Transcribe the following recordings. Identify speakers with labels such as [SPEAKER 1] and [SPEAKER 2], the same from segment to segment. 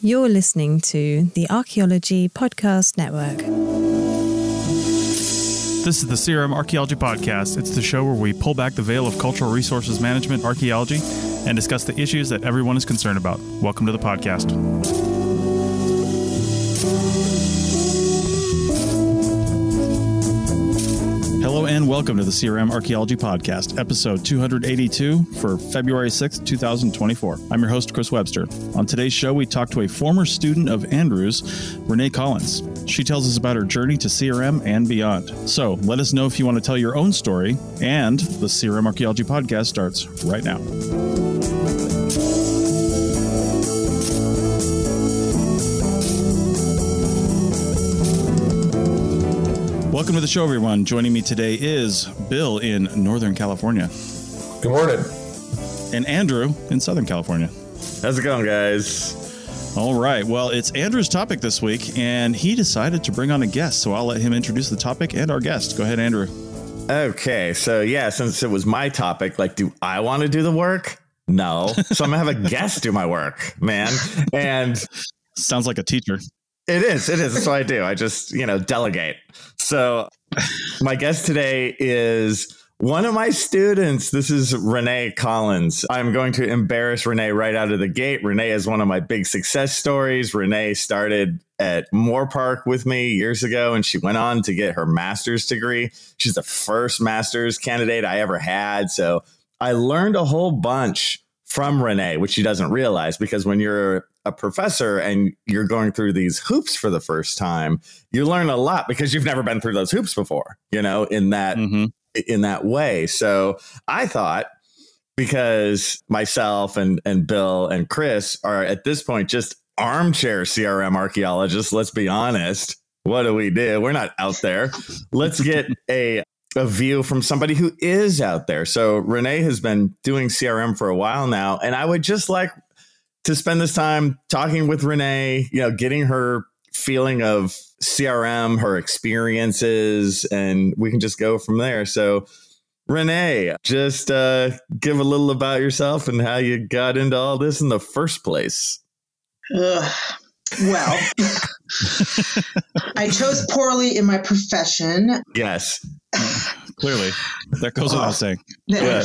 [SPEAKER 1] You're listening to the Archaeology Podcast Network.
[SPEAKER 2] This is the CRM Archaeology Podcast. It's the show where we pull back the veil of cultural resources management archaeology and discuss the issues that everyone is concerned about. Welcome to the podcast. Hello and welcome to the CRM Archaeology Podcast, episode 282 for February 6th, 2024. I'm your host, Chris Webster. On today's show, we talk to a former student of Andrews, Renee Collins. She tells us about her journey to CRM and beyond. So let us know if you want to tell your own story, and the CRM Archaeology Podcast starts right now. Welcome to the show, everyone. Joining me today is Bill in Northern California
[SPEAKER 3] Good morning.
[SPEAKER 2] and Andrew in Southern California.
[SPEAKER 3] How's it going, guys?
[SPEAKER 2] All right. Well, it's Andrew's topic this week, and he decided to bring on a guest. So I'll let him introduce the topic and our guest. Go ahead, Andrew.
[SPEAKER 3] Okay, so yeah, since it was my topic, like, do I want to do the work? No. So I'm gonna have a guest do my work, man. And
[SPEAKER 2] Sounds like a teacher.
[SPEAKER 3] It is, it is. That's what I do. I just, you know, delegate. So my guest today is one of my students. This is Renee Collins. I'm going to embarrass Renee right out of the gate. Renee is one of my big success stories. Renee started at Moorpark with me years ago, and she went on to get her master's degree. She's the first master's candidate I ever had. So I learned a whole bunch from Renee, which she doesn't realize because when you're a professor and you're going through these hoops for the first time, you learn a lot because you've never been through those hoops before, you know, in that
[SPEAKER 2] hmm
[SPEAKER 3] in that way. So I thought because myself and and Bill and Chris are at this point just armchair CRM archaeologists, let's be honest. What do we do? We're not out there. Let's get a a view from somebody who is out there. So Renee has been doing CRM for a while now, and I would just like to spend this time talking with Renee, you know, getting her feeling of CRM, her experiences, and we can just go from there. So, Renee, just uh, give a little about yourself and how you got into all this in the first place.
[SPEAKER 4] Ugh. Well, I chose poorly in my profession.
[SPEAKER 3] Yes.
[SPEAKER 2] Clearly, that goes without saying.
[SPEAKER 3] Good.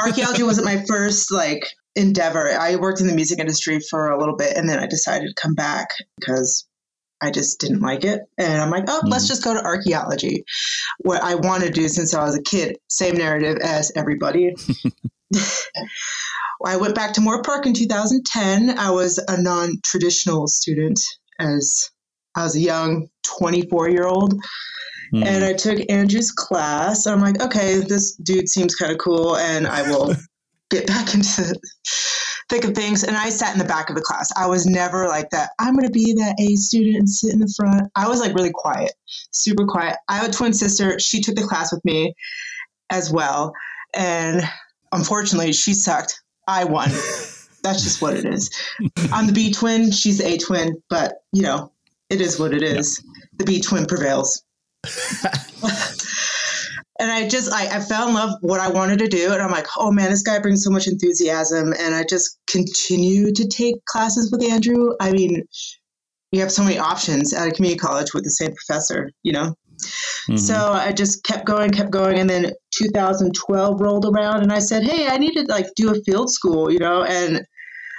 [SPEAKER 4] Archaeology wasn't my first like endeavor. I worked in the music industry for a little bit and then I decided to come back because I just didn't like it. And I'm like, oh, let's just go to archaeology. What I want to do since I was a kid, same narrative as everybody. I went back to Moorpark in 2010. I was a non traditional student as I was a young 24 year old.
[SPEAKER 2] Hmm.
[SPEAKER 4] And I took Andrew's class. I'm like, okay, this dude seems kind of cool, and I will get back into the thick of things. And I sat in the back of the class. I was never like that. I'm going to be that A student and sit in the front. I was like really quiet, super quiet. I have a twin sister. She took the class with me as well. And unfortunately, she sucked. I won. That's just what it is. I'm the B twin. She's the A twin. But, you know, it is what it is. The B twin prevails and I just I, I fell in love with what I wanted to do, and I'm like, oh man, this guy brings so much enthusiasm, and I just continue to take classes with Andrew. I mean, you have so many options at a community college with the same professor, you know.
[SPEAKER 2] Mhm.
[SPEAKER 4] So I just kept going, kept going, and then 2012 rolled around, and I said, hey, I need to like do a field school, you know, and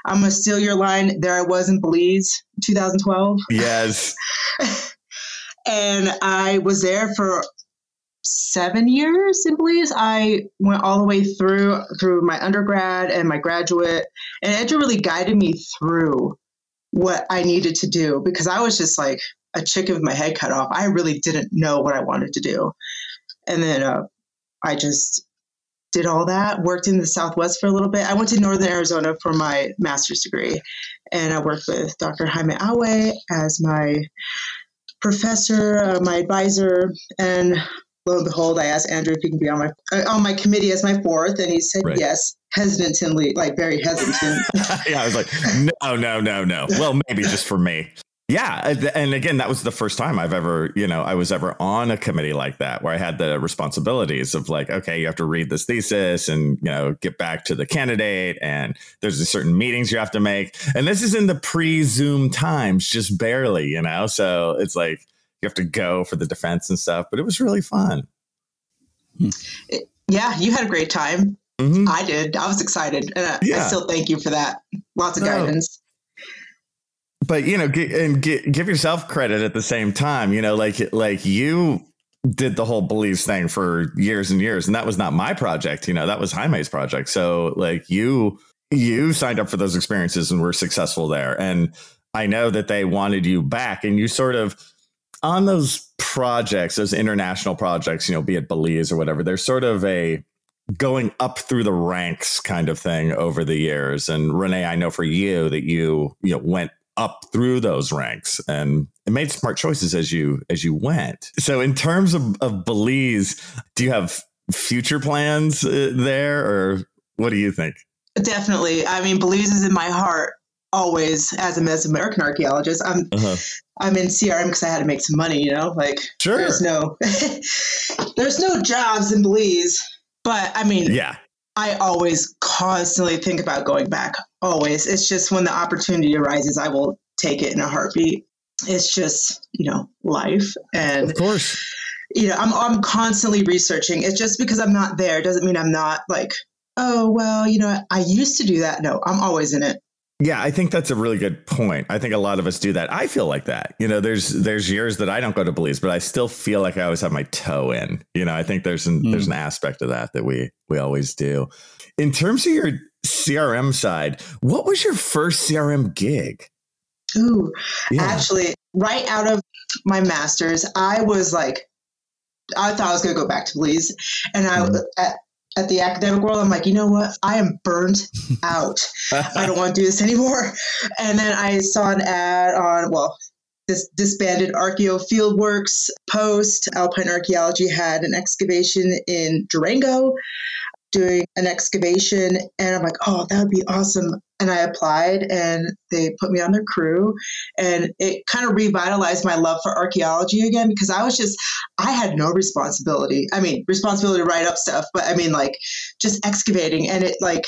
[SPEAKER 4] I'm gonna steal your line. There I was in Belize, 2012
[SPEAKER 3] Yes.
[SPEAKER 4] and I was there for seven years in Belize. I went all the way through through my undergrad and my graduate, and Andrew really guided me through what I needed to do because I was just like a chicken with my head cut off. I really didn't know what I wanted to do, and then uh, I just did all that. Worked in the Southwest for a little bit. I went to Northern Arizona for my master's degree, and I worked with Dr. Jaime Awe as my professor, uh, my advisor, and lo and behold, I asked Andrew if he can be on my uh, on my committee as my fourth, and he said
[SPEAKER 3] Right.
[SPEAKER 4] yes, hesitantly, like very hesitant.
[SPEAKER 3] yeah, I was like, no, no, no, no. Well, maybe just for me. Yeah, and- and again, that was the first time I've ever, you know, I was ever on a committee like that where I had the responsibilities of like, okay, you have to read this thesis and you know get back to the candidate, and there's a certain meetings you have to make, and this is in the pre-Zoom times, just barely, you know, so it's like you have to go for the defense and stuff, but it was really fun.
[SPEAKER 4] yeah, you had a great time.
[SPEAKER 3] Mhm.
[SPEAKER 4] I did. I was excited, and I, I still thank you for that. Lots of
[SPEAKER 3] No.
[SPEAKER 4] guidance.
[SPEAKER 3] but you know gi- and gi- give yourself credit at the same time you know like like you did the whole Belize thing for years and years and that was not my project you know that was Jaime's project so like you you signed up for those experiences and were successful there and i know that they wanted you back and you sort of on those projects those international projects you know be it belize or whatever there's sort of a going up through the ranks kind of thing over the years. And renee i know for you that you you know went up through those ranks and made smart choices as you as you went. So in terms of, of belize do you have future plans uh, there or what do you think?
[SPEAKER 4] Definitely. I mean, Belize is in my heart always as a Mesoamerican archaeologist. I'm
[SPEAKER 3] uh-huh.
[SPEAKER 4] I'm in CRM because I had to make some money. You know, like
[SPEAKER 3] sure
[SPEAKER 4] there's no there's no jobs in Belize. But I mean,
[SPEAKER 3] yeah
[SPEAKER 4] I always constantly think about going back. Always. It's just when the opportunity arises, I will take it in a heartbeat. It's just, you know, life. And,
[SPEAKER 3] of course
[SPEAKER 4] you know, I'm, I'm constantly researching. It's just because I'm not there doesn't mean I'm not like, oh, well, you know, I used to do that. No, I'm always in it.
[SPEAKER 3] Yeah, I think that's a really good point. I think a lot of us do that. I feel like that. You know, there's there's years that I don't go to Belize, but I still feel like I always have my toe in. You know, I think there's an
[SPEAKER 2] Mm.
[SPEAKER 3] there's an aspect of that that we we always do. In terms of your CRM side, what was your first CRM gig?
[SPEAKER 4] Ooh,
[SPEAKER 3] Yeah.
[SPEAKER 4] actually, right out of my master's, I was like, I thought I was going to go back to Belize. And I,
[SPEAKER 3] Mhm.
[SPEAKER 4] at, at the academic world, I'm like, you know what? I am burnt out. I don't want to do this anymore. And then I saw an ad on, well, this disbanded Archeo Fieldworks post. Alpine Archaeology had an excavation in Durango doing an excavation. And I'm like, oh, that would be awesome. And I applied and they put me on their crew. And it kind of revitalized my love for archaeology again because I was just, I had no responsibility. I mean, responsibility to write up stuff, but I mean, like just excavating. And it like,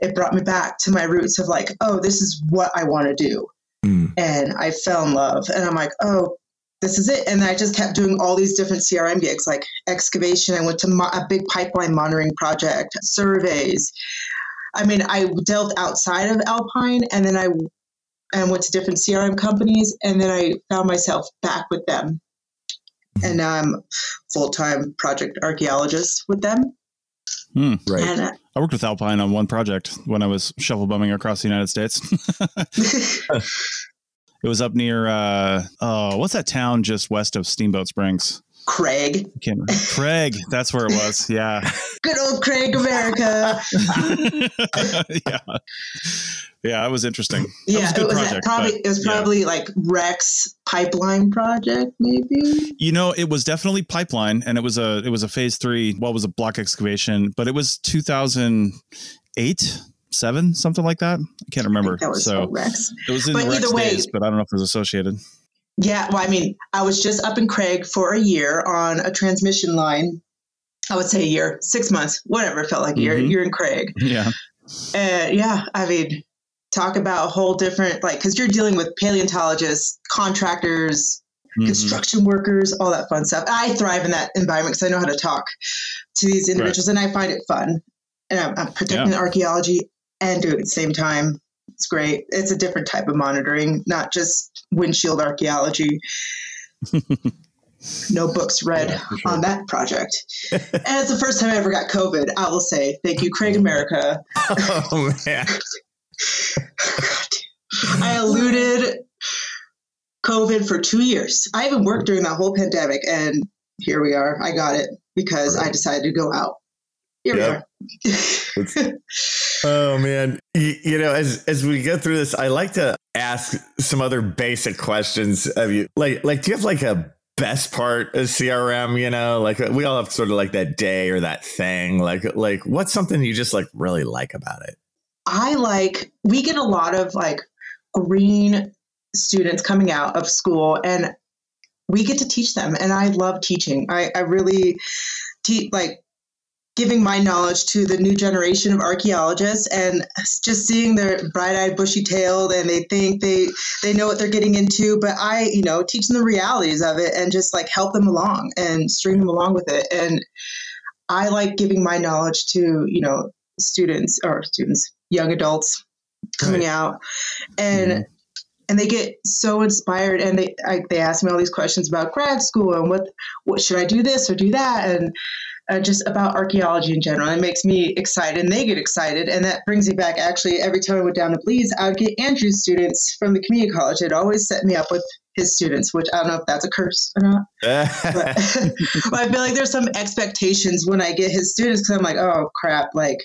[SPEAKER 4] it brought me back to my roots of like, oh, this is what I want to do.
[SPEAKER 3] Mm.
[SPEAKER 4] And I fell in love. And I'm like, oh, this is it. And I just kept doing all these different CRM gigs, like excavation. I went to mo- a big pipeline monitoring project, surveys. I mean, I delved outside of Alpine and then I and went to different CRM companies. And then I found myself back with them. And now I'm full time project archaeologist with them.
[SPEAKER 3] Right.
[SPEAKER 4] And uh,
[SPEAKER 2] I worked with Alpine on one project when I was shovel bumming across the United States. it was up near uh oh, what's that town just west of Steamboat Springs?
[SPEAKER 4] Craig,
[SPEAKER 2] I. Craig, that's where it was. Yeah.
[SPEAKER 4] good old Craig, America.
[SPEAKER 2] yeah. Yeah, it was interesting.
[SPEAKER 4] Yeah,
[SPEAKER 2] was a good
[SPEAKER 4] it was
[SPEAKER 2] project.
[SPEAKER 4] probably
[SPEAKER 2] but,
[SPEAKER 4] it was
[SPEAKER 2] yeah.
[SPEAKER 4] like Rex pipeline project, maybe.
[SPEAKER 2] You know, it was definitely pipeline, and it was a it was a phase three. What was a block excavation? But it was two thousand eight, seven, something like that. I can't remember.
[SPEAKER 4] That was
[SPEAKER 2] so
[SPEAKER 4] Rex.
[SPEAKER 2] it was in
[SPEAKER 4] But
[SPEAKER 2] the Rex
[SPEAKER 4] way-
[SPEAKER 2] days, but I don't know if it was associated.
[SPEAKER 4] Yeah, well, I mean, I was just up in Craig for a year on a transmission line. I would say a year, six months, whatever. It felt like a year.
[SPEAKER 2] Mhm.
[SPEAKER 4] You're in Craig,
[SPEAKER 2] Yeah.
[SPEAKER 4] and yeah, I mean, talk about a whole different like because you're dealing with paleontologists, contractors,
[SPEAKER 2] Mhm.
[SPEAKER 4] construction workers, all that fun stuff. I thrive in that environment because I know how to talk to these individuals and I find it fun. And I'm, I'm protecting
[SPEAKER 2] Yeah.
[SPEAKER 4] archaeology and doing it at the same time. It's great. It's a different type of monitoring, not just windshield archaeology. no books read
[SPEAKER 2] Yeah, sure.
[SPEAKER 4] on that project. and it's the first time I ever got COVID. I will say thank you, Craig America.
[SPEAKER 3] oh man.
[SPEAKER 4] I eluded COVID for two years. I even worked during that whole pandemic, and here we are. I got it because I decided to go out. Here
[SPEAKER 3] Yep.
[SPEAKER 4] we are.
[SPEAKER 3] oh man, you, you, know, as as we go through this, I like to ask some other basic questions of you. Like, like, do you have like a best part of CRM? You know, like we all have sort of like that day or that thing. Like, like what's something you just like really like about it?
[SPEAKER 4] I like. We get a lot of like green students coming out of school, and we get to teach them, and I love teaching. I I really te- like giving my knowledge to the new generation of archaeologists and just seeing their bright-eyed bushy-tailed and they think they they know what they're getting into but i you know teach them the realities of it and just like help them along and string them along with it and i like giving my knowledge to you know students or students young adults coming right. out and mm-hmm. and they get so inspired and they I, they ask me all these questions about grad school and what what should i do this or do that and uh, just about archaeology in general. It makes me excited and they get excited. And that brings me back actually, every time I went down to Belize, I would get Andrew's students from the community college. It always set me up with his students, which I don't know if that's a curse or not. but, but I feel like there's some expectations when I get his students because I'm like, oh crap, like,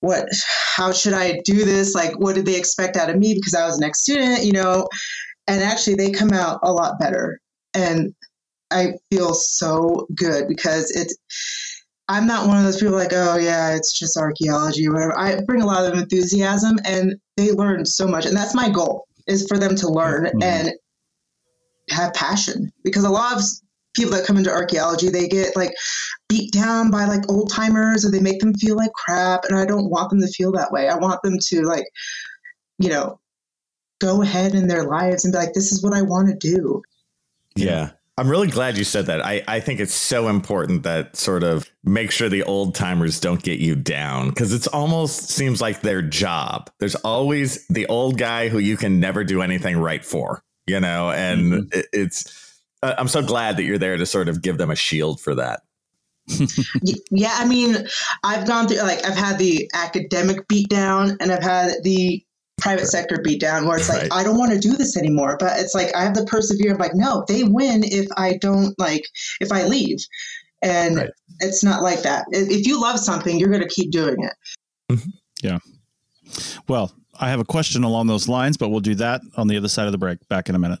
[SPEAKER 4] what, how should I do this? Like, what did they expect out of me because I was an ex student, you know? And actually, they come out a lot better. And I feel so good because it's I'm not one of those people like, oh yeah, it's just archaeology or whatever. I bring a lot of enthusiasm and they learn so much. And that's my goal is for them to learn mm-hmm. and have passion. Because a lot of people that come into archaeology, they get like beat down by like old timers or they make them feel like crap. And I don't want them to feel that way. I want them to like, you know, go ahead in their lives and be like, this is what I want to do.
[SPEAKER 3] Yeah. I'm really glad you said that. I, I think it's so important that sort of make sure the old timers don't get you down because it's almost seems like their job. There's always the old guy who you can never do anything right for, you know, and mm-hmm. it, it's, uh, I'm so glad that you're there to sort of give them a shield for that.
[SPEAKER 4] yeah, I mean, I've gone through like I've had the academic beatdown and I've had the private sector beat down where it's like right. i don't want to do this anymore but it's like i have the persevere I'm like no they win if i don't like if i leave. And right. it's not like that. If you love something you're going to keep doing it.
[SPEAKER 2] Mm-hmm. yeah. Well i have a question along those lines but we'll do that on the other side of the break. Back in a minute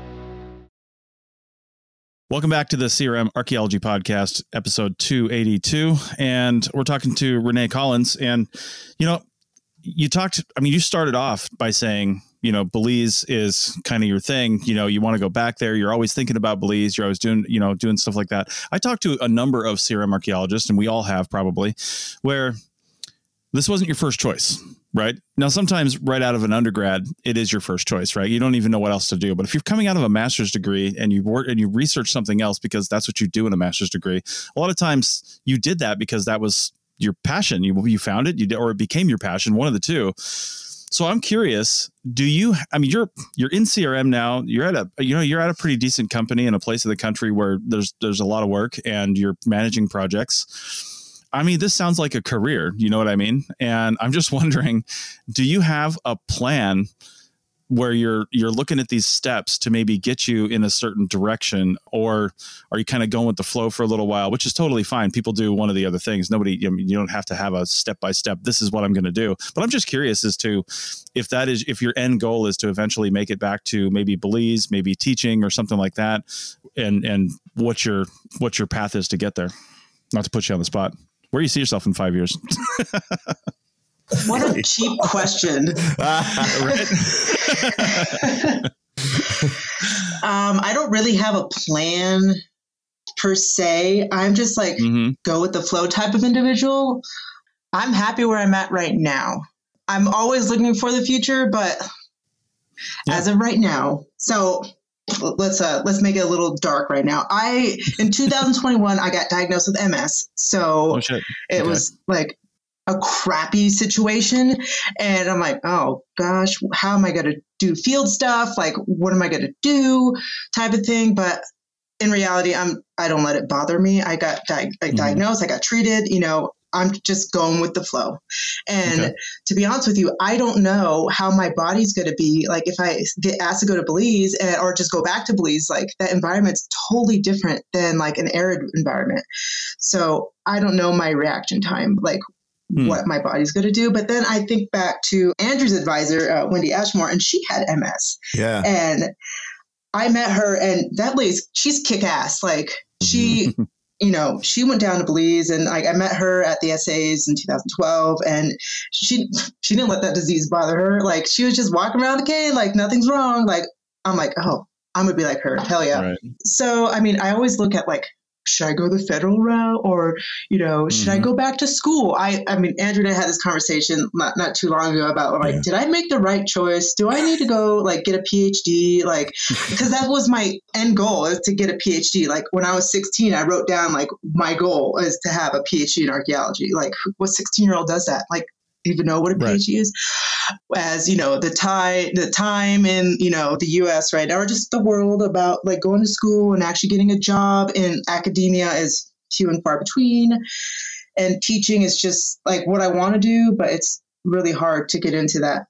[SPEAKER 2] Welcome back to the CRM Archaeology Podcast, episode 282. And we're talking to Renee Collins. And, you know, you talked, I mean, you started off by saying, you know, Belize is kind of your thing. You know, you want to go back there. You're always thinking about Belize. You're always doing, you know, doing stuff like that. I talked to a number of CRM archaeologists, and we all have probably, where this wasn't your first choice right? Now, sometimes right out of an undergrad, it is your first choice, right? You don't even know what else to do. But if you're coming out of a master's degree and you work and you research something else because that's what you do in a master's degree, a lot of times you did that because that was your passion. You you found it, you did, or it became your passion, one of the two. So I'm curious, do you I mean you're you're in CRM now, you're at a you know, you're at a pretty decent company in a place of the country where there's there's a lot of work and you're managing projects I mean, this sounds like a career. You know what I mean? And I'm just wondering, do you have a plan where you're you're looking at these steps to maybe get you in a certain direction, or are you kind of going with the flow for a little while, which is totally fine. People do one of the other things. Nobody, mean, you don't have to have a step by step. This is what I'm going to do. But I'm just curious as to if that is if your end goal is to eventually make it back to maybe Belize, maybe teaching or something like that, and and what your what your path is to get there. Not to put you on the spot. Where do you see yourself in five years?
[SPEAKER 4] what a cheap question. um, I don't really have a plan per se. I'm just like mm-hmm. go with the flow type of individual. I'm happy where I'm at right now. I'm always looking for the future, but yeah. as of right now, so let's uh let's make it a little dark right now. I in 2021 I got diagnosed with MS. So oh, it okay. was like a crappy situation and i'm like oh gosh how am i going to do field stuff like what am i going to do type of thing but in reality i'm i don't let it bother me i got di- I
[SPEAKER 2] Mhm.
[SPEAKER 4] diagnosed i got treated you know i'm just going with the flow and
[SPEAKER 2] Okay.
[SPEAKER 4] to be honest with you i don't know how my body's going to be like if i get asked to go to belize and, or just go back to belize like that environment's totally different than like an arid environment so i don't know my reaction time like
[SPEAKER 2] Hmm.
[SPEAKER 4] what my body's going to do but then i think back to andrew's advisor uh, wendy ashmore and she had ms
[SPEAKER 3] Yeah.
[SPEAKER 4] and I met her, and that lady's she's kick ass. Like she, you know, she went down to Belize, and like I met her at the SAAs in 2012, and she she didn't let that disease bother her. Like she was just walking around the cave, like nothing's wrong. Like I'm like, oh, I'm gonna be like her. Hell yeah.
[SPEAKER 2] Right.
[SPEAKER 4] So I mean, I always look at like. Should I go the federal route, or you know, should I
[SPEAKER 2] Mhm.
[SPEAKER 4] go back to school? I, I mean, Andrew and I had this conversation not, not too long ago about like,
[SPEAKER 2] Yeah.
[SPEAKER 4] did I make the right choice? Do I need to go like get a PhD? Like, because that was my end goal is to get a PhD. Like when I was 16, I wrote down like my goal is to have a PhD in archaeology. Like what 16 year old does that? Like even know what a
[SPEAKER 2] Right.
[SPEAKER 4] PhD is? As you know, the time the time in you know the U.S. right now, or just the world about like going to school and actually getting a job in academia is few and far between. And teaching is just like what I want to do, but it's really hard to get into that,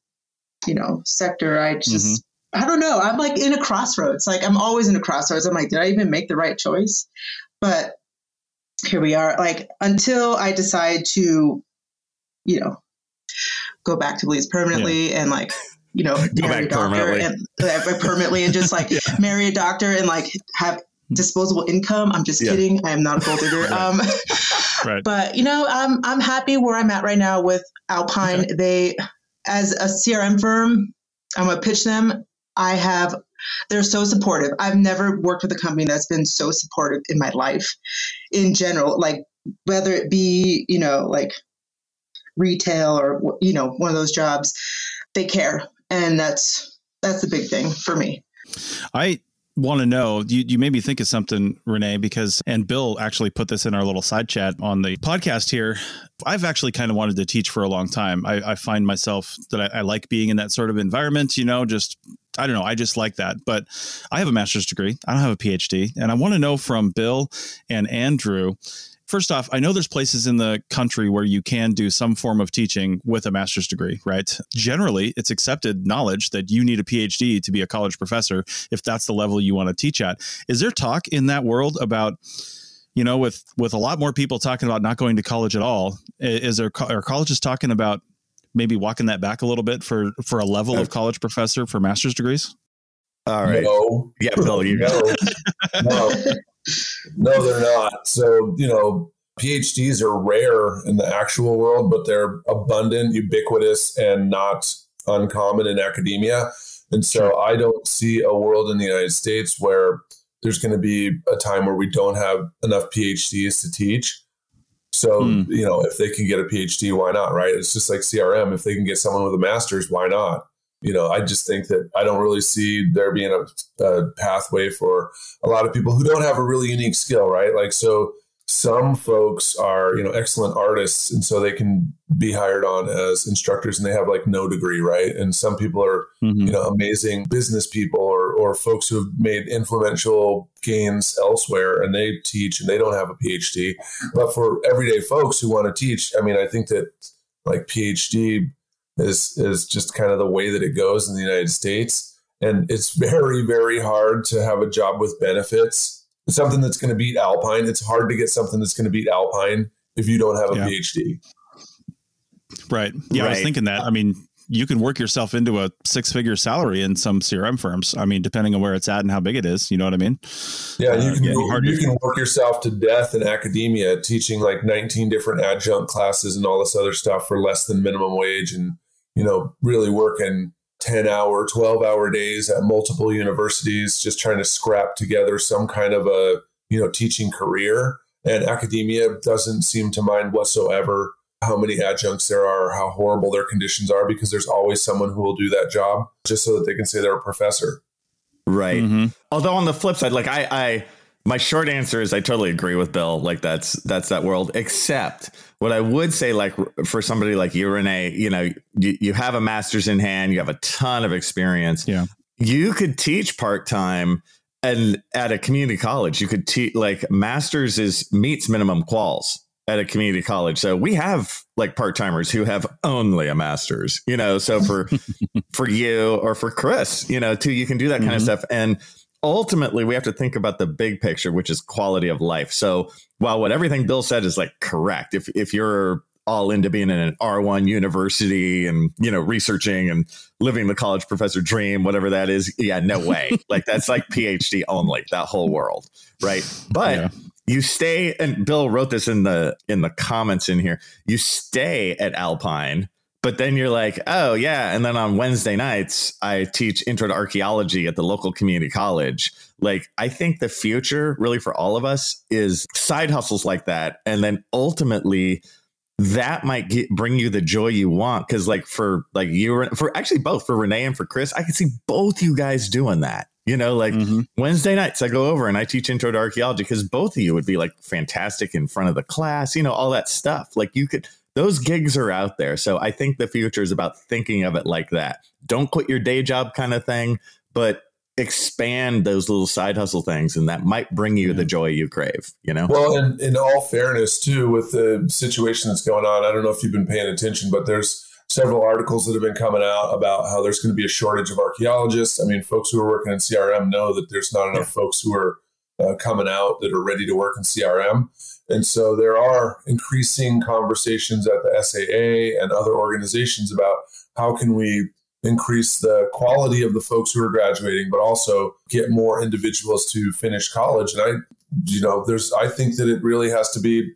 [SPEAKER 4] you know, sector. I just mm-hmm. I don't know. I'm like in a crossroads. Like I'm always in a crossroads. I'm like, did I even make the right choice? But here we are. Like until I decide to, you know, go back to Belize permanently and like, you know,
[SPEAKER 3] Go
[SPEAKER 4] marry a doctor
[SPEAKER 3] permanently.
[SPEAKER 4] and uh, permanently and just like marry a doctor and like have disposable income. I'm just
[SPEAKER 3] Yeah.
[SPEAKER 4] kidding. I am not a gold digger.
[SPEAKER 2] Right.
[SPEAKER 4] Um,
[SPEAKER 2] Right.
[SPEAKER 4] but you know, I'm I'm happy where I'm at right now with Alpine. They, as a CRM firm, I'm gonna pitch them. I have, they're so supportive. I've never worked with a company that's been so supportive in my life, in general. Like whether it be you know like retail or you know one of those jobs, they care, and that's that's the big thing for me.
[SPEAKER 2] I want to know you, you made me think of something renee because and bill actually put this in our little side chat on the podcast here. I've actually kind of wanted to teach for a long time. I, I find myself that I, I like being in that sort of environment you know just i don't know i just like that. But i have a master's degree. I don't have a phd and i want to know from bill and andrew First off, I know there's places in the country where you can do some form of teaching with a master's degree, right? Generally, it's accepted knowledge that you need a PhD to be a college professor if that's the level you want to teach at. Is there talk in that world about you know with with a lot more people talking about not going to college at all is there are colleges talking about maybe walking that back a little bit for for a level of college professor for master's degrees
[SPEAKER 3] All right.
[SPEAKER 5] No,
[SPEAKER 3] Yeah, Bill, you
[SPEAKER 5] no, no, no, they're not. So you know, PhDs are rare in the actual world, but they're abundant, ubiquitous, and not uncommon in academia. And so I don't see a world in the United States where there's going to be a time where we don't have enough PhDs to teach. So,
[SPEAKER 2] Hmm.
[SPEAKER 5] you know, if they can get a PhD, why not? Right. It's just like CRM. If they can get someone with a master's, why not? You know, I just think that I don't really see there being a, a pathway for a lot of people who don't have a really unique skill, right? Like, so some folks are, you know, excellent artists, and so they can be hired on as instructors and they have like no degree, right? And some people are,
[SPEAKER 2] Mhm.
[SPEAKER 5] you know, amazing business people or, or folks who have made influential gains elsewhere and they teach and they don't have a PhD. But for everyday folks who want to teach, I mean, I think that like PhD is is just kind of the way that it goes in the United States. And it's very, very hard to have a job with benefits. Something that's going to beat Alpine. It's hard to get something that's going to beat Alpine if you don't have a
[SPEAKER 2] Yeah.
[SPEAKER 5] PhD.
[SPEAKER 2] right yeah i was thinking that i mean you can work yourself into a six figure salary in some crm firms i mean depending on where it's at and how big it is you know what i mean
[SPEAKER 5] Yeah, you
[SPEAKER 2] Uh,
[SPEAKER 5] can
[SPEAKER 2] hard
[SPEAKER 5] you
[SPEAKER 2] to-
[SPEAKER 5] can work yourself to death in academia, teaching like 19 different adjunct classes and all this other stuff for less than minimum wage, and you know, really working 10 hour, 12 hour days at multiple universities, just trying to scrap together some kind of a you know teaching career. And academia doesn't seem to mind whatsoever how many adjuncts there are, or how horrible their conditions are, because there's always someone who will do that job just so that they can say they're a professor.
[SPEAKER 3] Right.
[SPEAKER 2] Mhm.
[SPEAKER 3] Although on the flip side, like I, I, my short answer is I totally agree with Bill. Like that's that's that world. Except what I would say, like for somebody like you, Renee, you know, you, you have a master's in hand, you have a ton of experience.
[SPEAKER 2] Yeah,
[SPEAKER 3] you could teach part time and at a community college. You could teach like masters is meets minimum quals at a community college. So we have like part timers who have only a master's. You know, so for for you or for Chris, you know, too, you can do that kind mm-hmm. of stuff and ultimately we have to think about the big picture which is quality of life so while what everything bill said is like correct if if you're all into being in an R1 university and you know researching and living the college professor dream whatever that is yeah no way like that's like PhD only that whole world right but yeah. You stay and Bill wrote this in the in the comments in here you stay at Alpine but then you're like, oh, yeah. And then on Wednesday nights, I teach intro to archaeology at the local community college. Like, I think the future, really, for all of us, is side hustles like that. And then ultimately, that might get, bring you the joy you want. Cause, like, for like you, for actually both for Renee and for Chris, I can see both you guys doing that. You know, like mm-hmm. Wednesday nights, I go over and I teach intro to archaeology because both of you would be like fantastic in front of the class, you know, all that stuff. Like, you could those gigs are out there. So I think the future is about thinking of it like that. Don't quit your day job kind of thing, but expand those little side hustle things and that might bring you the joy you crave you know
[SPEAKER 5] well and in all fairness too with the situation that's going on i don't know if you've been paying attention but there's several articles that have been coming out about how there's going to be a shortage of archaeologists. I mean folks who are working in crm know that there's not enough folks who are uh, coming out that are ready to work in crm and so there are increasing conversations at the SAA and other organizations about how can we increase the quality of the folks who are graduating, but also get more individuals to finish college. And I, you know, there's, I think that it really has to be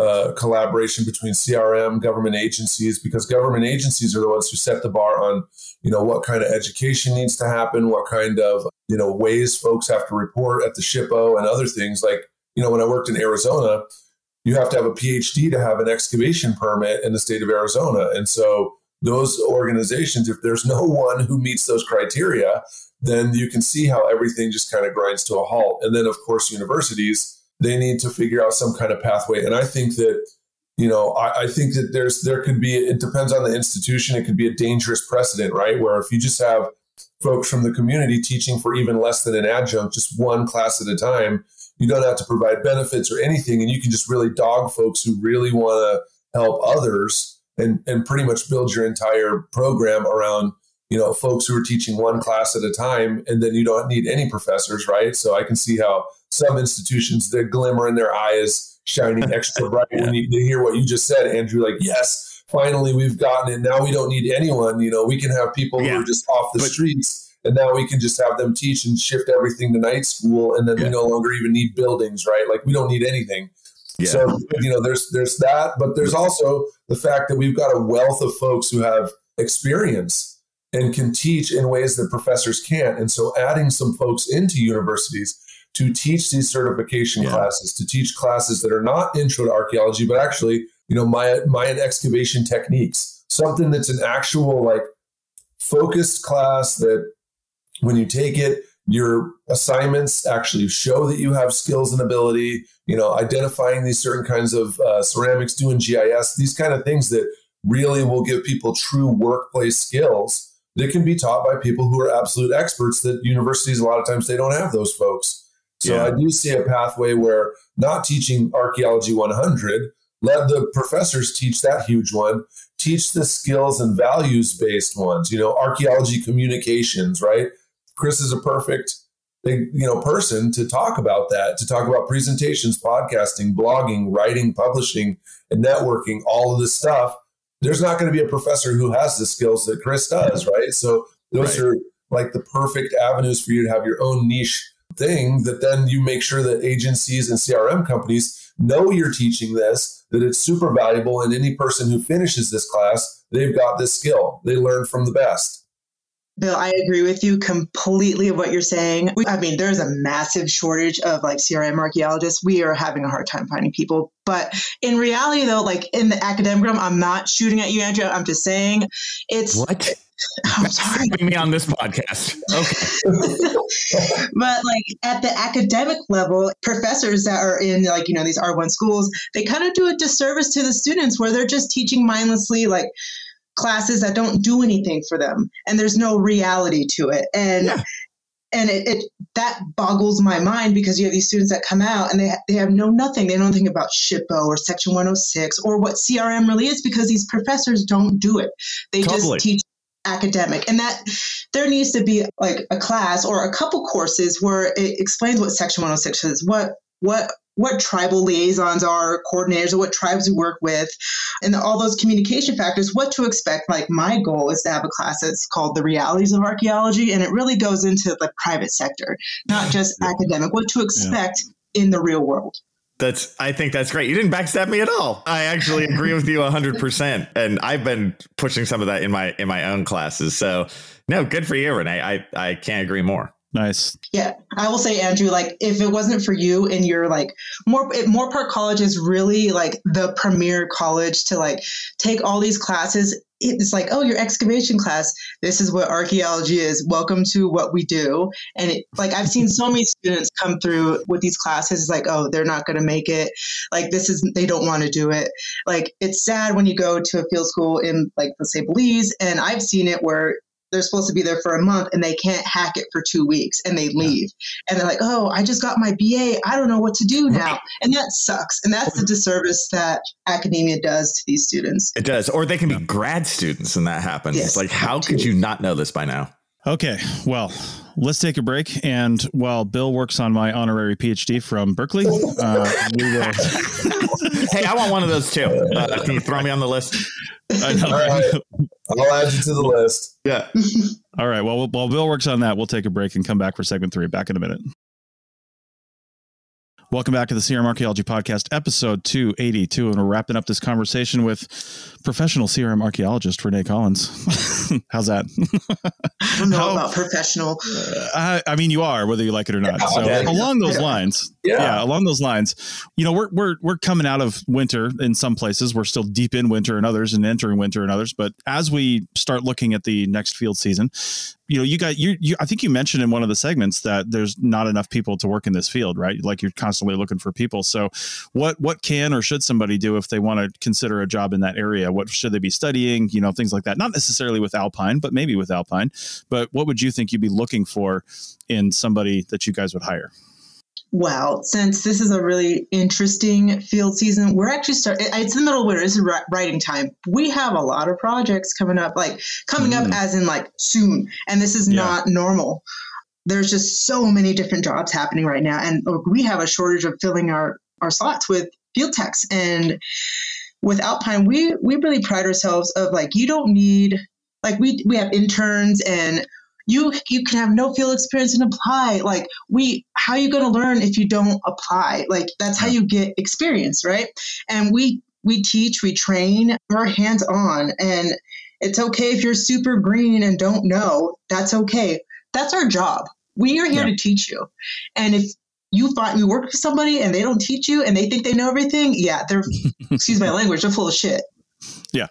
[SPEAKER 5] a collaboration between CRM, government agencies, because government agencies are the ones who set the bar on, you know, what kind of education needs to happen, what kind of, you know, ways folks have to report at the SHPO and other things like you know, when I worked in Arizona, you have to have a PhD to have an excavation permit in the state of Arizona. And so those organizations, if there's no one who meets those criteria, then you can see how everything just kind of grinds to a halt. And then, of course, universities, they need to figure out some kind of pathway. And I think that, you know, I, I think that there's, there could be, it depends on the institution. It could be a dangerous precedent, right? Where if you just have folks from the community teaching for even less than an adjunct, just one class at a time, you don't have to provide benefits or anything, and you can just really dog folks who really want to help others and and pretty much build your entire program around you know folks who are teaching one class at a time, and then you don't need any professors, right? So I can see how some institutions the glimmer in their eyes shining extra bright yeah. when you, hear what you just said, Andrew. Like yes, finally we've gotten it. Now we don't need anyone. You know, we can have people yeah. who are just off the but, streets and now we can just have them teach and shift everything to night school and then yeah. we no longer even need buildings right like we don't need anything so you know there's there's that but there's also the fact that we've got a wealth of folks who have experience and can teach in ways that professors can't and so adding some folks into universities to teach these certification yeah. classes to teach classes that are not intro to archaeology but actually you know Mayan, Mayan excavation techniques something that's an actual like focused class that when you take it, your assignments actually show that you have skills and ability, you know, identifying these certain kinds of uh, ceramics, doing GIS, these kind of things that really will give people true workplace skills that can be taught by people who are absolute experts that universities, a lot of times, they don't have those folks. So yeah. I do see a pathway where not teaching archaeology 100, let the professors teach that huge one, teach the skills and values based ones, you know, archaeology communications, right? Chris is a perfect you know person to talk about that to talk about presentations podcasting blogging writing publishing and networking all of this stuff there's not going to be a professor who has the skills that chris does right so those right. are like the perfect avenues for you to have your own niche thing that then you make sure that agencies and crm companies know you're teaching this that it's super valuable and any person who finishes this class they've got this skill. They learn from the best
[SPEAKER 4] Bill, I agree with you completely of what you're saying. I mean, there's a massive shortage of like CRM archaeologists. We are having a hard time finding people. But in reality, though, like in the academic realm, I'm not shooting at you, Andrew. I'm just saying it's
[SPEAKER 3] what.
[SPEAKER 4] I'm sorry.
[SPEAKER 3] me on this podcast. Okay.
[SPEAKER 4] but like at the academic level, professors that are in like, you know, these R1 schools, they kind of do a disservice to the students where they're just teaching mindlessly like classes that don't do anything for them and there's no reality to it. And yeah. and it, it, that boggles my mind because you have these students that come out and they they have no nothing. They don't think about SHPO or Section 106 or what CRM really is because these professors don't do it. They totally. just teach academic and that there needs to be like a class or a couple courses where it explains what section 106 is what what what tribal liaisons are coordinators or what tribes we work with and all those communication factors what to expect like my goal is to have a class that's called the realities of archaeology and it really goes into the private sector not just yeah. academic what to expect yeah. in the real world
[SPEAKER 3] that's I think that's great. You didn't backstab me at all. I actually agree with you 100% and I've been pushing some of that in my in my own classes. So, no, good for you, Renee. I I can't agree more.
[SPEAKER 2] Nice.
[SPEAKER 4] Yeah, I will say, Andrew, like if it wasn't for you and you're like more more Moorpark College is really like the premier college to like take all these classes. It's like, oh, your excavation class. This is what archaeology is. Welcome to what we do. And it, like I've seen so many students come through with these classes. It's like, oh, they're not going to make it. Like this is they don't want to do it. Like it's sad when you go to a field school in like let's say Belize, and I've seen it where they're supposed to be there for a month and they can't hack it for two weeks and they leave. And they're like oh i just got my ba i don't know what to do now. And that sucks. And that's the disservice that academia does to these students.
[SPEAKER 3] It does. Or they can be grad students and that happens. Yes, like how could you not know this by now?
[SPEAKER 2] Okay well let's take a break. And while bill works on my honorary phd from berkeley uh, we will
[SPEAKER 3] hey i want one of those too. Uh, can you throw me on the list?
[SPEAKER 5] I know. All right. I'll add you to the list.
[SPEAKER 3] Yeah.
[SPEAKER 2] All right. Well, while Bill works on that, we'll take a break and come back for segment three. Back in a minute. Welcome back to the CRM Archaeology Podcast, episode 282. And we're wrapping up this conversation with professional CRM archaeologist Renee Collins. How's that?
[SPEAKER 4] I don't know How, about professional.
[SPEAKER 2] Uh, I, I, mean, you are, whether you like it or not. So, along those yeah. lines, yeah. yeah, along those lines, you know, we're, we're, we're coming out of winter in some places. We're still deep in winter in others and entering winter in others. But as we start looking at the next field season, you know, you got you, you. I think you mentioned in one of the segments that there's not enough people to work in this field, right? Like you're constantly looking for people. So, what what can or should somebody do if they want to consider a job in that area? What should they be studying? You know, things like that. Not necessarily with Alpine, but maybe with Alpine. But what would you think you'd be looking for in somebody that you guys would hire?
[SPEAKER 4] Well, since this is a really interesting field season, we're actually starting. It's the middle of winter. It's writing time. We have a lot of projects coming up, like coming mm. up as in like soon, and this is yeah. not normal. There's just so many different jobs happening right now, and we have a shortage of filling our our slots with field techs. And with Alpine, we we really pride ourselves of like you don't need like we we have interns and you you can have no field experience and apply. Like we how are you going to learn if you don't apply? Like that's how you get experience right? And we we teach we train we're hands on and it's okay if you're super green and don't know that's okay. That's our job. We are here yeah. to teach you. And if you find you work with somebody and they don't teach you and they think they know everything yeah they're excuse my language they're full of shit
[SPEAKER 2] yeah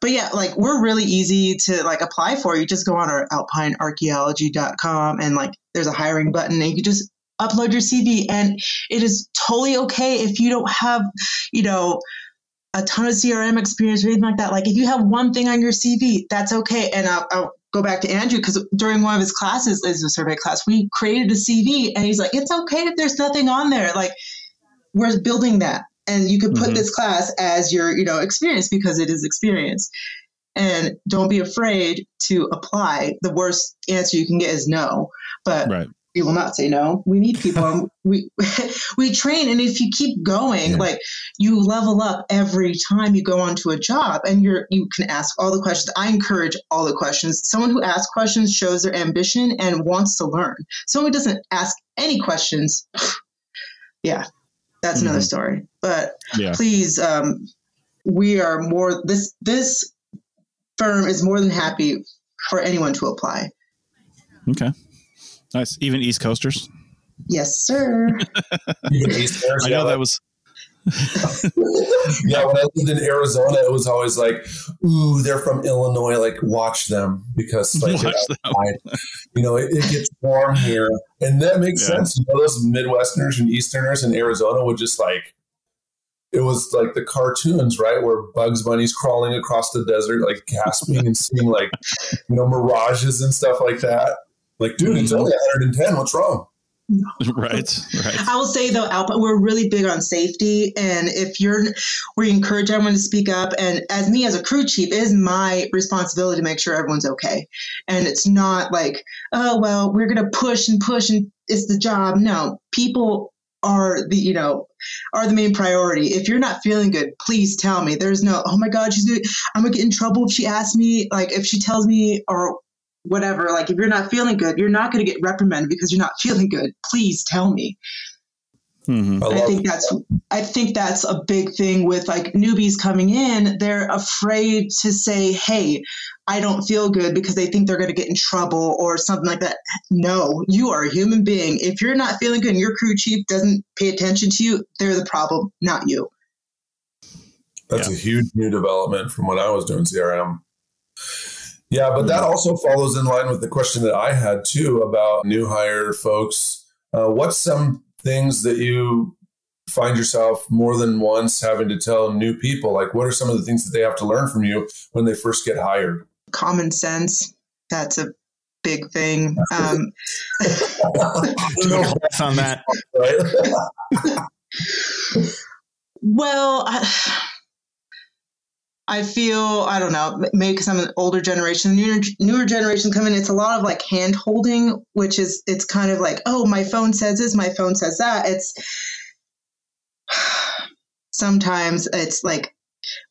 [SPEAKER 4] but yeah, like we're really easy to like apply for. You just go on our alpinearchaeology.com and like there's a hiring button and you just upload your CV and it is totally okay if you don't have, you know, a ton of CRM experience or anything like that. Like if you have one thing on your CV, that's okay. And I'll, I'll go back to Andrew because during one of his classes, as a survey class, we created a CV and he's like, it's okay if there's nothing on there. Like we're building that and you could put mm-hmm. this class as your you know experience because it is experience and don't be afraid to apply the worst answer you can get is no but right. We will not say no we need people we we train and if you keep going yeah. like you level up every time you go onto a job and you're you can ask all the questions i encourage all the questions someone who asks questions shows their ambition and wants to learn someone who doesn't ask any questions yeah that's mm-hmm. another story. But yeah. please, um, we are more this this firm is more than happy for anyone to apply.
[SPEAKER 2] Okay. Nice. Even East Coasters?
[SPEAKER 4] Yes, sir.
[SPEAKER 5] East Coast,
[SPEAKER 2] I know that was
[SPEAKER 5] yeah, when I lived in Arizona, it was always like, "Ooh, they're from Illinois. Like, watch them because like
[SPEAKER 2] Watch them.
[SPEAKER 5] you know, it, it gets warm here, and that makes
[SPEAKER 2] Yeah.
[SPEAKER 5] sense. You know, those Midwesterners and Easterners in Arizona would just like, it was like the cartoons, right, where Bugs Bunny's crawling across the desert, like gasping and seeing like, you know, mirages and stuff like that. Like, dude, it's only 110. What's wrong?
[SPEAKER 2] right. Right.
[SPEAKER 4] I will say though, Alpha, we're really big on safety, and if you're, we encourage everyone to speak up. And as me as a crew chief, it is my responsibility to make sure everyone's okay. And it's not like, oh well, we're gonna push and push, and it's the job. No, people are the you know are the main priority. If you're not feeling good, please tell me. There's no, oh my God, she's gonna, I'm gonna get in trouble if she asks me. Like if she tells me or whatever. Like if you're not feeling good, you're not going to get reprimanded because you're not feeling good. Please tell me.
[SPEAKER 2] Mhm.
[SPEAKER 5] I
[SPEAKER 4] I think that's I think that's a big thing with like newbies coming in. They're afraid to say, "Hey, I don't feel good," because they think they're going to get in trouble or something like that. No, you are a human being. If you're not feeling good and your crew chief doesn't pay attention to you, they're the problem, not you.
[SPEAKER 5] That's a huge new development from when I was doing CRM. Yeah, but that also follows in line with the question that I had too about new hire folks. Uh, what's some things that you find yourself more than once having to tell new people? Like, what are some of the things that they have to learn from you when they first get hired?
[SPEAKER 4] Common sense. That's a big thing. Um,
[SPEAKER 3] No press on that.
[SPEAKER 5] Right?
[SPEAKER 4] Well, I, I feel I don't know. Maybe because I'm an older generation, newer newer generation coming. It's a lot of like hand holding, which is it's kind of like, oh, my phone says this, my phone says that. It's sometimes it's like,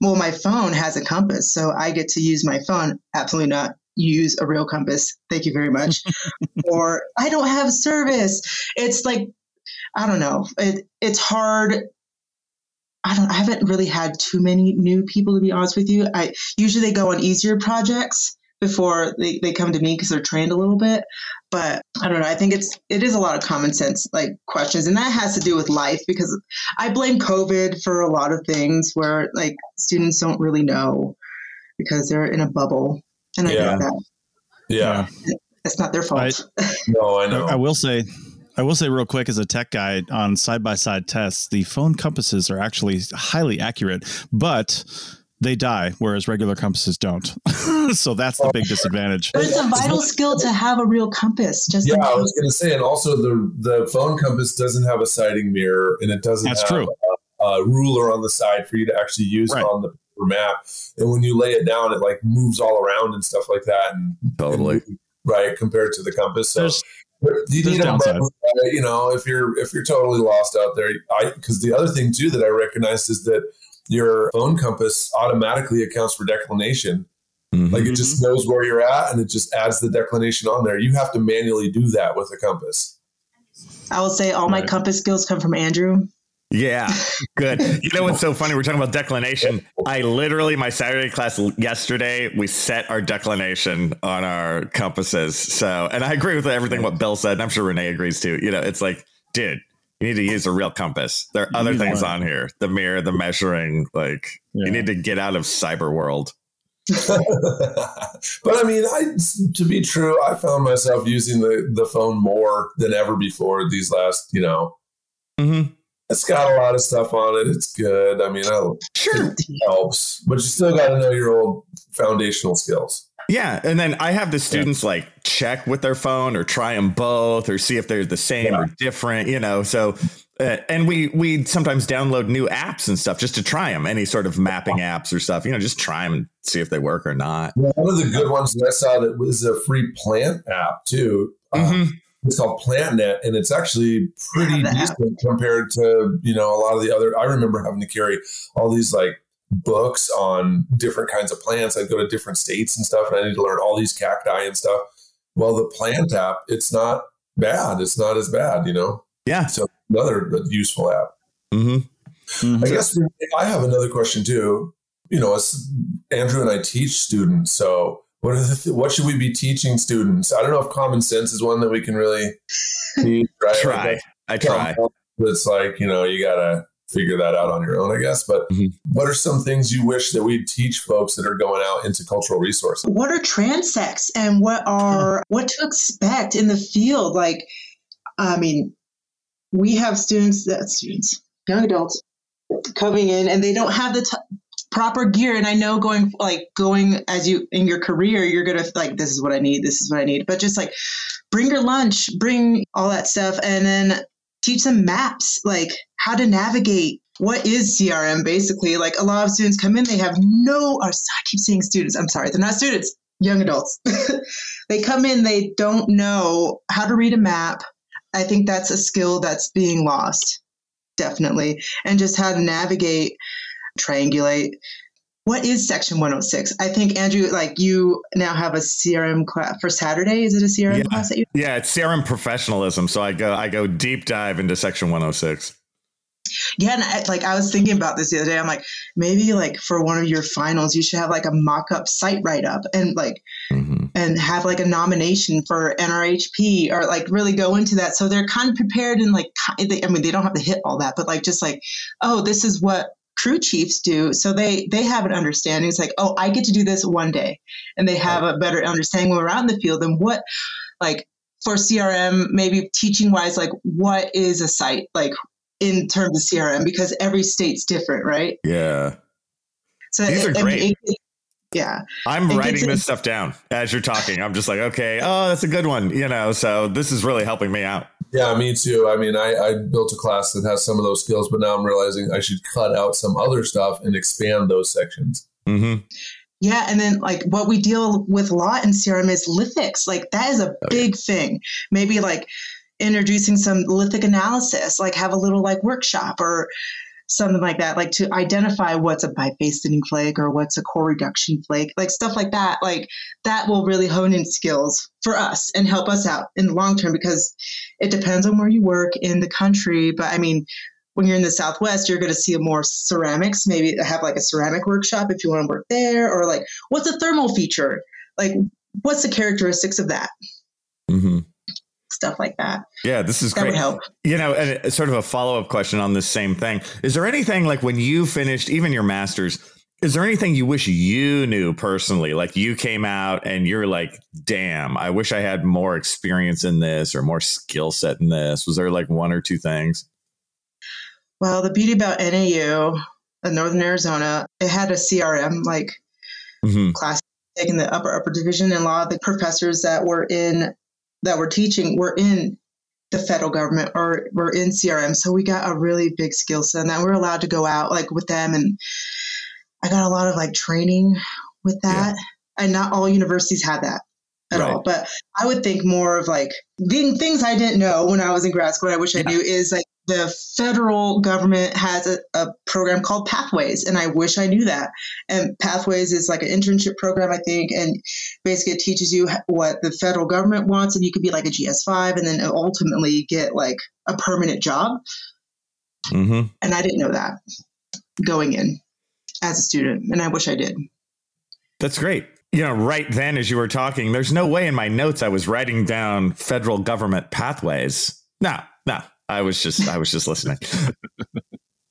[SPEAKER 4] well, my phone has a compass, so I get to use my phone. Absolutely not. Use a real compass. Thank you very much. or I don't have service. It's like I don't know. It, it's hard I don't I haven't really had too many new people to be honest with you. I usually they go on easier projects before they, they come to me because they're trained a little bit. But I don't know. I think it's it is a lot of common sense like questions. And that has to do with life because I blame COVID for a lot of things where like students don't really know because they're in a bubble. And I
[SPEAKER 5] Yeah.
[SPEAKER 4] get that.
[SPEAKER 5] Yeah.
[SPEAKER 4] It's not their fault.
[SPEAKER 5] No, I know.
[SPEAKER 2] I will say, I will say real quick as a tech guy on side by side tests, the phone compasses are actually highly accurate, but they die, whereas regular compasses don't. so that's the big disadvantage.
[SPEAKER 4] but it's a vital skill to have a real compass. Just
[SPEAKER 5] Yeah, I was going to say, and also the the phone compass doesn't have a sighting mirror, and it doesn't
[SPEAKER 2] That's
[SPEAKER 5] have
[SPEAKER 2] true.
[SPEAKER 5] A, a ruler on the side for you to actually use
[SPEAKER 2] Right.
[SPEAKER 5] on the map. And when you lay it down, it like moves all around and stuff like that. And
[SPEAKER 3] Totally.
[SPEAKER 5] and- right compared to the compass. So
[SPEAKER 2] There's-
[SPEAKER 5] you
[SPEAKER 2] there's
[SPEAKER 5] need
[SPEAKER 2] downside.
[SPEAKER 5] button, uh, you know, if you're if you're totally lost out there. I because the other thing too that I recognized is that your phone compass automatically accounts for declination.
[SPEAKER 3] Mhm.
[SPEAKER 5] Like it just knows where you're at and it just adds the declination on there. You have to manually do that with a compass.
[SPEAKER 4] I will say all my compass skills come from Andrew.
[SPEAKER 3] Yeah, good. You know what's so funny? We're talking about declination. I literally, my Saturday class yesterday, we set our declination on our compasses. So, and I agree with everything what Bill said. And I'm sure Renee agrees too. You know, it's like, dude, you need to use a real compass. There are other things
[SPEAKER 2] one.
[SPEAKER 3] on here the mirror, the measuring. Like,
[SPEAKER 2] Yeah.
[SPEAKER 3] you need to get out of cyber world.
[SPEAKER 5] but I mean, I to be true, I found myself using the the phone more than ever before these last, you know.
[SPEAKER 3] Mm-hmm.
[SPEAKER 5] It's got a lot of stuff on it. It's good. I mean, it
[SPEAKER 3] Sure.
[SPEAKER 5] helps, but you still got to know your old foundational skills.
[SPEAKER 3] Yeah, and then I have the students like check with their phone or try them both or see if they're the same or different, you know. So, uh, and we we sometimes download new apps and stuff just to try them, any sort of mapping apps or stuff, you know, just try them and see if they work or not.
[SPEAKER 5] One of the good ones that I saw that was a free plant app too. Uh,
[SPEAKER 3] Mhm.
[SPEAKER 5] It's called PlantNet, and it's actually pretty
[SPEAKER 4] Yeah, the app.
[SPEAKER 5] decent compared to you know a lot of the other. I remember having to carry all these like books on different kinds of plants. I'd go to different states and stuff, and I need to learn all these cacti and stuff. Well, the plant app, it's not bad. It's not as bad, you know.
[SPEAKER 3] Yeah.
[SPEAKER 5] So another useful app.
[SPEAKER 3] Mm-hmm.
[SPEAKER 5] I guess I have another question too. You know, as Andrew and I teach students, so what are the th- what should we be teaching students? I don't know if common sense is one that we can really teach, right?
[SPEAKER 3] Try.
[SPEAKER 5] Like,
[SPEAKER 3] I try.
[SPEAKER 5] It's like you know you gotta figure that out on your own, I guess. But
[SPEAKER 3] Mhm.
[SPEAKER 5] what are some things you wish that we'd teach folks that are going out into cultural resources?
[SPEAKER 4] what are transects and what are what to expect in the field like i mean we have students that students young adults coming in and they don't have the t- proper gear. And i know going like going as you in your career you're gonna like this is what i need this is what i need. But just like bring your lunch bring all that stuff and then teach them maps like how to navigate what is crm basically. Like a lot of students come in they have no i keep saying students i'm sorry they're not students young adults. They come in they don't know how to read a map. I think that's a skill that's being lost definitely. And just how to navigate triangulate what is section 106 i think andrew like you now have a crm class for saturday is it a crm
[SPEAKER 3] Yeah.
[SPEAKER 4] class that you
[SPEAKER 3] Yeah, it's CRM professionalism. So I go I go deep dive into section 106.
[SPEAKER 4] Yeah, and I, like I was thinking about this the other day. I'm like, maybe like for one of your finals, you should have like a mock-up site write-up and like
[SPEAKER 3] hmm
[SPEAKER 4] and have like a nomination for NRHP or like really go into that so they're kind of prepared and like I mean they don't have to hit all that, but like just like oh this is what crew chiefs do so they they have an understanding. It's like oh i get to do this one day. And they have a better understanding when we're out in the field and what like for crm maybe teaching wise like what is a site like in terms of crm because every state's different right?
[SPEAKER 3] Yeah.
[SPEAKER 4] so
[SPEAKER 3] These are
[SPEAKER 4] I mean,
[SPEAKER 3] great.
[SPEAKER 4] it- yeah
[SPEAKER 3] I'm
[SPEAKER 4] It
[SPEAKER 3] writing
[SPEAKER 4] gets in-
[SPEAKER 3] this stuff down as you're talking. I'm just like, okay, oh, that's a good one, you know. So this is really helping me out.
[SPEAKER 5] Yeah, me too. I mean, I, I built a class that has some of those skills, but now I'm realizing I should cut out some other stuff and expand those sections.
[SPEAKER 3] hmm
[SPEAKER 4] Yeah, and then like what we deal with a lot in CRM is lithics. Like that is a
[SPEAKER 3] Oh,
[SPEAKER 4] big thing. Maybe like introducing some lithic analysis, like have a little like workshop or something like that, like to identify what's a biface thinning flake or what's a core reduction flake, like stuff like that. Like that will really hone in skills for us and help us out in the long term because it depends on where you work in the country. But I mean, when you're in the Southwest, you're going to see more ceramics. Maybe have like a ceramic workshop if you want to work there, or like what's a thermal feature? Like what's the characteristics of that?
[SPEAKER 3] hmm
[SPEAKER 4] Stuff like that.
[SPEAKER 3] Yeah, this is
[SPEAKER 4] That
[SPEAKER 3] great.
[SPEAKER 4] would help.
[SPEAKER 3] You know, and sort of a follow up question on this same thing. Is there anything like when you finished even your master's? Is there anything you wish you knew personally? Like you came out and you're like, damn, I wish I had more experience in this or more skill set in this. Was there like one or two things?
[SPEAKER 4] Well, the beauty about NAU, uh, Northern Arizona, it had a CRM like
[SPEAKER 3] hmm
[SPEAKER 4] class in the upper upper division, and a lot of the professors that were in that were teaching were in the federal government or were in CRM. So we got a really big skill set, and that we're allowed to go out like with them, and I got a lot of like training with that. And not all universities had that at all. But I would think more of like the things I didn't know when I was in grad school. I wish I knew is like the federal government has a, a program called Pathways, and I wish I knew that. And Pathways is like an internship program, I think, and basically it teaches you what the federal government wants, and you could be like a GS5, and then ultimately get like a permanent job.
[SPEAKER 3] hmm
[SPEAKER 4] And I didn't know that going in as a student, and I wish I did.
[SPEAKER 3] That's great. You know, right then as you were talking, there's no way in my notes I was writing down federal government pathways. No, no. I was just I was just listening.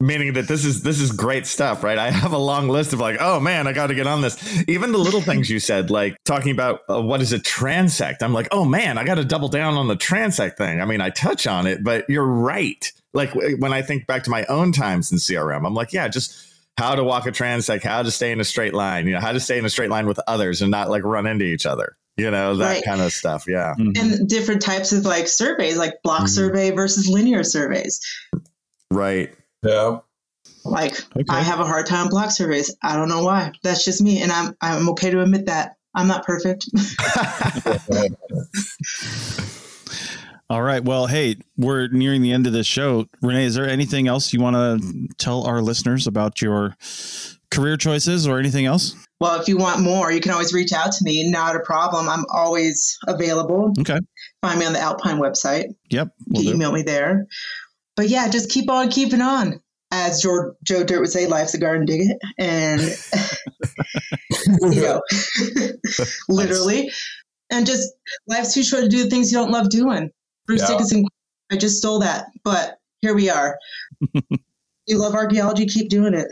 [SPEAKER 3] Meaning that this is this is great stuff, right? I have a long list of like, oh man, I got to get on this. Even the little things you said, like talking about uh, what is a transect. I'm like, oh man, I got to double down on the transect thing. I mean, I touch on it, but you're right. Like when I think back to my own times in CRM, I'm like, yeah, just how to walk a transect, how to stay in a straight line, you know, how to stay in a straight line with others and not like run into each other, you know, that
[SPEAKER 4] Right.
[SPEAKER 3] kind of stuff. Yeah.
[SPEAKER 4] And different types of like surveys, like block
[SPEAKER 3] Mhm.
[SPEAKER 4] survey versus linear surveys.
[SPEAKER 3] Right.
[SPEAKER 5] Yeah.
[SPEAKER 4] Like
[SPEAKER 2] Okay.
[SPEAKER 4] I have a hard time block surveys. I don't know why. That's just me, and I'm I'm okay to admit that. I'm not perfect.
[SPEAKER 2] All right. Well, hey, we're nearing the end of this show. Renee, is there anything else you want to tell our listeners about your career choices or anything else?
[SPEAKER 4] Well, if you want more, you can always reach out to me. Not a problem. I'm always available.
[SPEAKER 2] Okay.
[SPEAKER 4] Find me on the Alpine website.
[SPEAKER 2] Yep.
[SPEAKER 4] You
[SPEAKER 2] We'll
[SPEAKER 4] email me there. But yeah, just keep on keeping on. as Joe, Joe Dirt would say, life's a garden, dig it. And, you know, literally. And just life's too short to do the things you don't love doing. Bruce
[SPEAKER 5] Yeah.
[SPEAKER 4] Dickinson, I just stole that, but here we are. you love archaeology, keep doing it.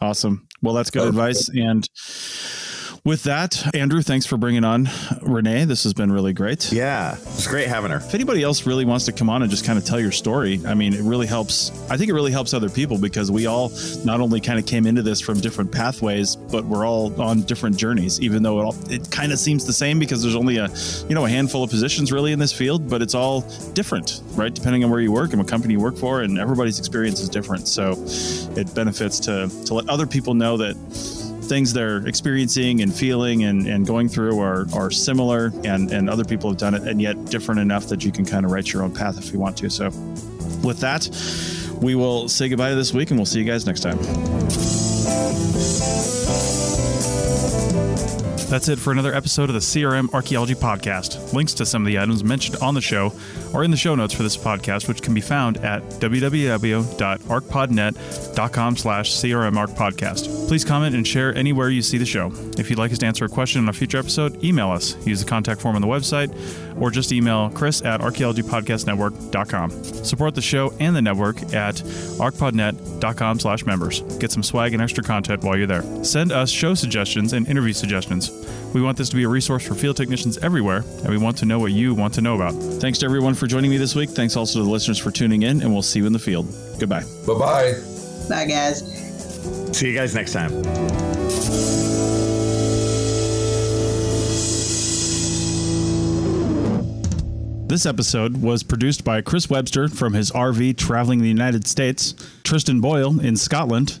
[SPEAKER 2] Awesome. Well, that's good
[SPEAKER 5] Perfect.
[SPEAKER 2] advice. And with that, Andrew, thanks for bringing on Renee. This has been really great.
[SPEAKER 3] Yeah, it's great having her.
[SPEAKER 2] If anybody else really wants to come on and just kind of tell your story, I mean, it really helps. I think it really helps other people because we all not only kind of came into this from different pathways, but we're all on different journeys. Even though it, all, it kind of seems the same because there's only a you know a handful of positions really in this field, but it's all different, right? Depending on where you work and what company you work for, and everybody's experience is different. So it benefits to to let other people know that things they're experiencing and feeling and, and going through are, are similar and, and other people have done it and yet different enough that you can kind of write your own path if you want to. So with that, we will say goodbye to this week and we'll see you guys next time. That's it for another episode of the CRM Archaeology Podcast. Links to some of the items mentioned on the show are in the show notes for this podcast, which can be found at www.archpodnet.com slash crmarchpodcast. Please comment and share anywhere you see the show. If you'd like us to answer a question on a future episode, email us. Use the contact form on the website or just email chris at archaeologypodcastnetwork.com. Support the show and the network at archpodnet.com slash members. Get some swag and extra content while you're there. Send us show suggestions and interview suggestions. We want this to be a resource for field technicians everywhere, and we want to know what you want to know about. Thanks to everyone for joining me this week. Thanks also to the listeners for tuning in, and we'll see you in the field. Goodbye.
[SPEAKER 5] Bye bye.
[SPEAKER 4] Bye, guys.
[SPEAKER 3] See you guys next time.
[SPEAKER 2] This episode was produced by Chris Webster from his RV traveling the United States, Tristan Boyle in Scotland,